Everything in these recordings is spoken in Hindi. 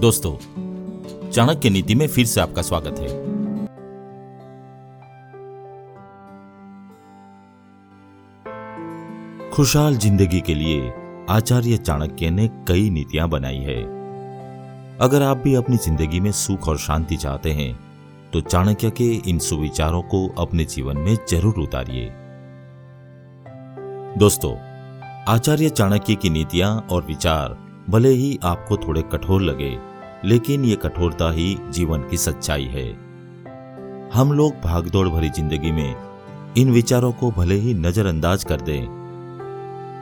दोस्तों, चाणक्य नीति में फिर से आपका स्वागत है। खुशहाल ज़िंदगी के लिए आचार्य चाणक्य ने कई नीतियाँ बनाई है। अगर आप भी अपनी ज़िंदगी में सुख और शांति चाहते हैं तो चाणक्य के इन सुविचारों को अपने जीवन में ज़रूर उतारिए। दोस्तों, आचार्य चाणक्य की नीतियाँ और विचार भले ही आपको थोड़े कठोर लगे, लेकिन ये कठोरता ही जीवन की सच्चाई है। हम लोग भागदौड़ भरी ज़िंदगी में इन विचारों को भले ही नजरअंदाज कर दें,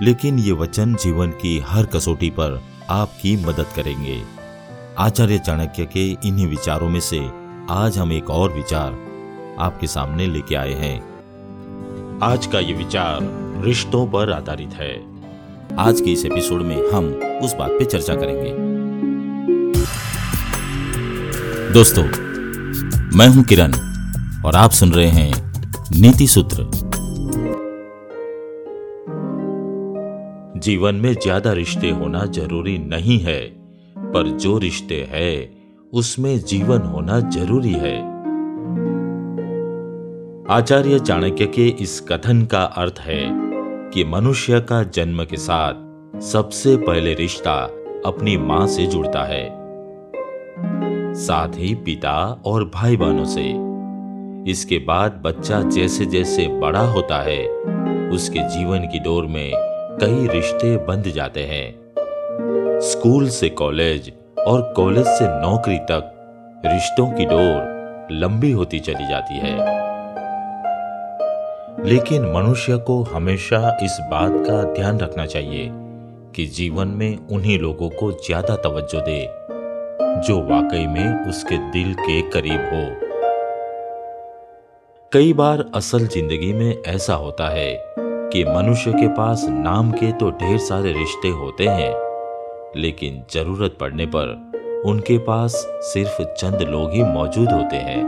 लेकिन ये वचन जीवन की हर कसौटी पर आपकी मदद करेंगे। आचार्य चाणक्य के इन्हीं विचारों में से आज हम एक और विचार आपके सामने लेके आए हैं। आज का ये विचार रिश्तों पर आधारित है। आज के इस एपिसोड में हम उस बात पे चर्चा करेंगे। दोस्तों, मैं हूँ किरण और आप सुन रहे हैं नीति सूत्र। जीवन में ज़्यादा रिश्ते होना ज़रूरी नहीं है, पर जो रिश्ते है, उसमें जीवन होना ज़रूरी है। आचार्य चाणक्य के इस कथन का अर्थ है कि मनुष्य का जन्म के साथ सबसे पहले रिश्ता अपनी माँ से जुड़ता है। साथ ही पिता और भाई बहनों से। इसके बाद बच्चा जैसे जैसे बड़ा होता है, उसके जीवन की डोर में कई रिश्ते बंध जाते हैं। स्कूल से कॉलेज और कॉलेज से नौकरी तक रिश्तों की डोर लंबी होती चली जाती है। लेकिन मनुष्य को हमेशा इस बात का ध्यान रखना चाहिए कि जीवन में उन्हीं लोगों को ज़्यादा तवज्जो दे, जो वाकई में उसके दिल के करीब हो। कई बार असल ज़िंदगी में ऐसा होता है कि मनुष्य के पास नाम के तो ढेर सारे रिश्ते होते हैं, लेकिन ज़रूरत पड़ने पर उनके पास सिर्फ़ चंद लोग ही मौजूद होते हैं।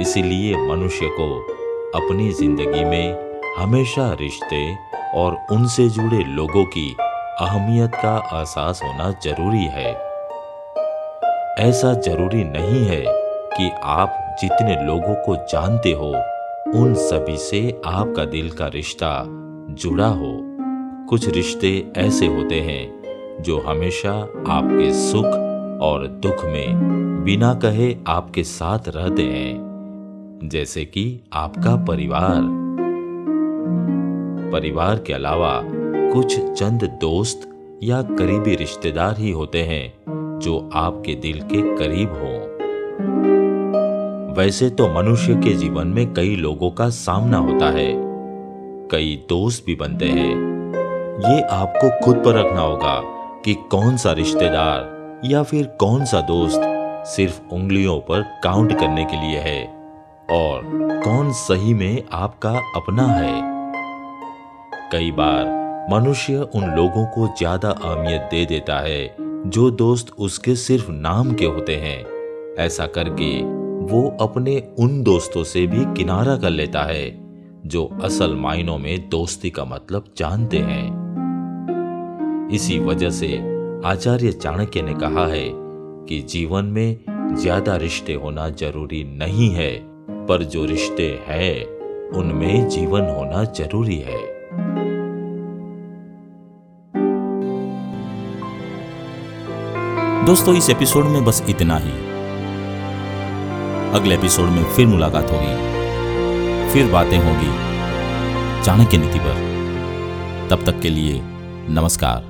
इसीलिए मनुष्य को अपनी ज़िंदगी में हमेशा रिश्ते और उनसे जुड़े लोगों की अहमियत का एहसास होना ज़रूरी है। ऐसा ज़रूरी नहीं है कि आप जितने लोगों को जानते हो, उन सभी से आपका दिल का रिश्ता जुड़ा हो। कुछ रिश्ते ऐसे होते हैं जो हमेशा आपके सुख और दुख में बिना कहे आपके साथ रहते हैं। जैसे कि आपका परिवार। परिवार के अलावा कुछ चंद दोस्त या करीबी रिश्तेदार ही होते हैं जो आपके दिल के करीब हो। वैसे तो मनुष्य के जीवन में कई लोगों का सामना होता है। कई दोस्त भी बनते हैं। ये आपको खुद पर रखना होगा कि कौन सा रिश्तेदार या फिर कौन सा दोस्त सिर्फ़ उंगलियों पर काउंट करने के लिए है। और कौन सही में आपका अपना है? कई बार मनुष्य उन लोगों को ज़्यादा अहमियत दे देता है, जो दोस्त उसके सिर्फ़ नाम के होते हैं। ऐसा करके वो अपने उन दोस्तों से भी किनारा कर लेता है, जो असल मायनों में दोस्ती का मतलब जानते हैं। इसी वजह से आचार्य चाणक्य ने कहा है कि जीवन में ज़्यादा रिश्ते होना ज़रूरी नहीं है। पर जो रिश्ते हैं, उनमें जीवन होना ज़रूरी है। दोस्तों, इस एपिसोड में बस इतना ही। अगले एपिसोड में फिर मुलाकात होगी। फिर बातें होगी। चाणक्य नीति पर। तब तक के लिए नमस्कार।